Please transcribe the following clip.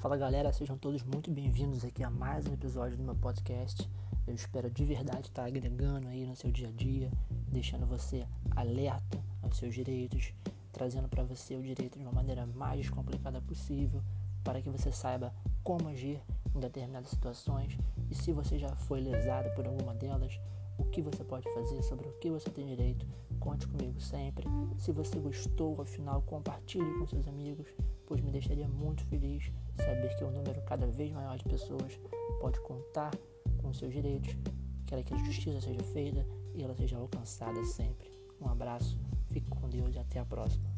Fala galera, sejam todos muito bem-vindos aqui a mais um episódio do meu podcast. Eu espero de verdade estar agregando aí no seu dia a dia, deixando você alerta aos seus direitos, trazendo para você o direito de uma maneira mais descomplicada possível, para que você saiba como agir em determinadas situações e se você já foi lesado por alguma delas, o que você pode fazer, sobre o que você tem direito. Conte comigo sempre. Se você gostou, afinal, compartilhe com seus amigos, pois me deixaria muito feliz saber que um número cada vez maior de pessoas pode contar com seus direitos. Quero que a justiça seja feita e ela seja alcançada sempre. Um abraço, fique com Deus e até a próxima.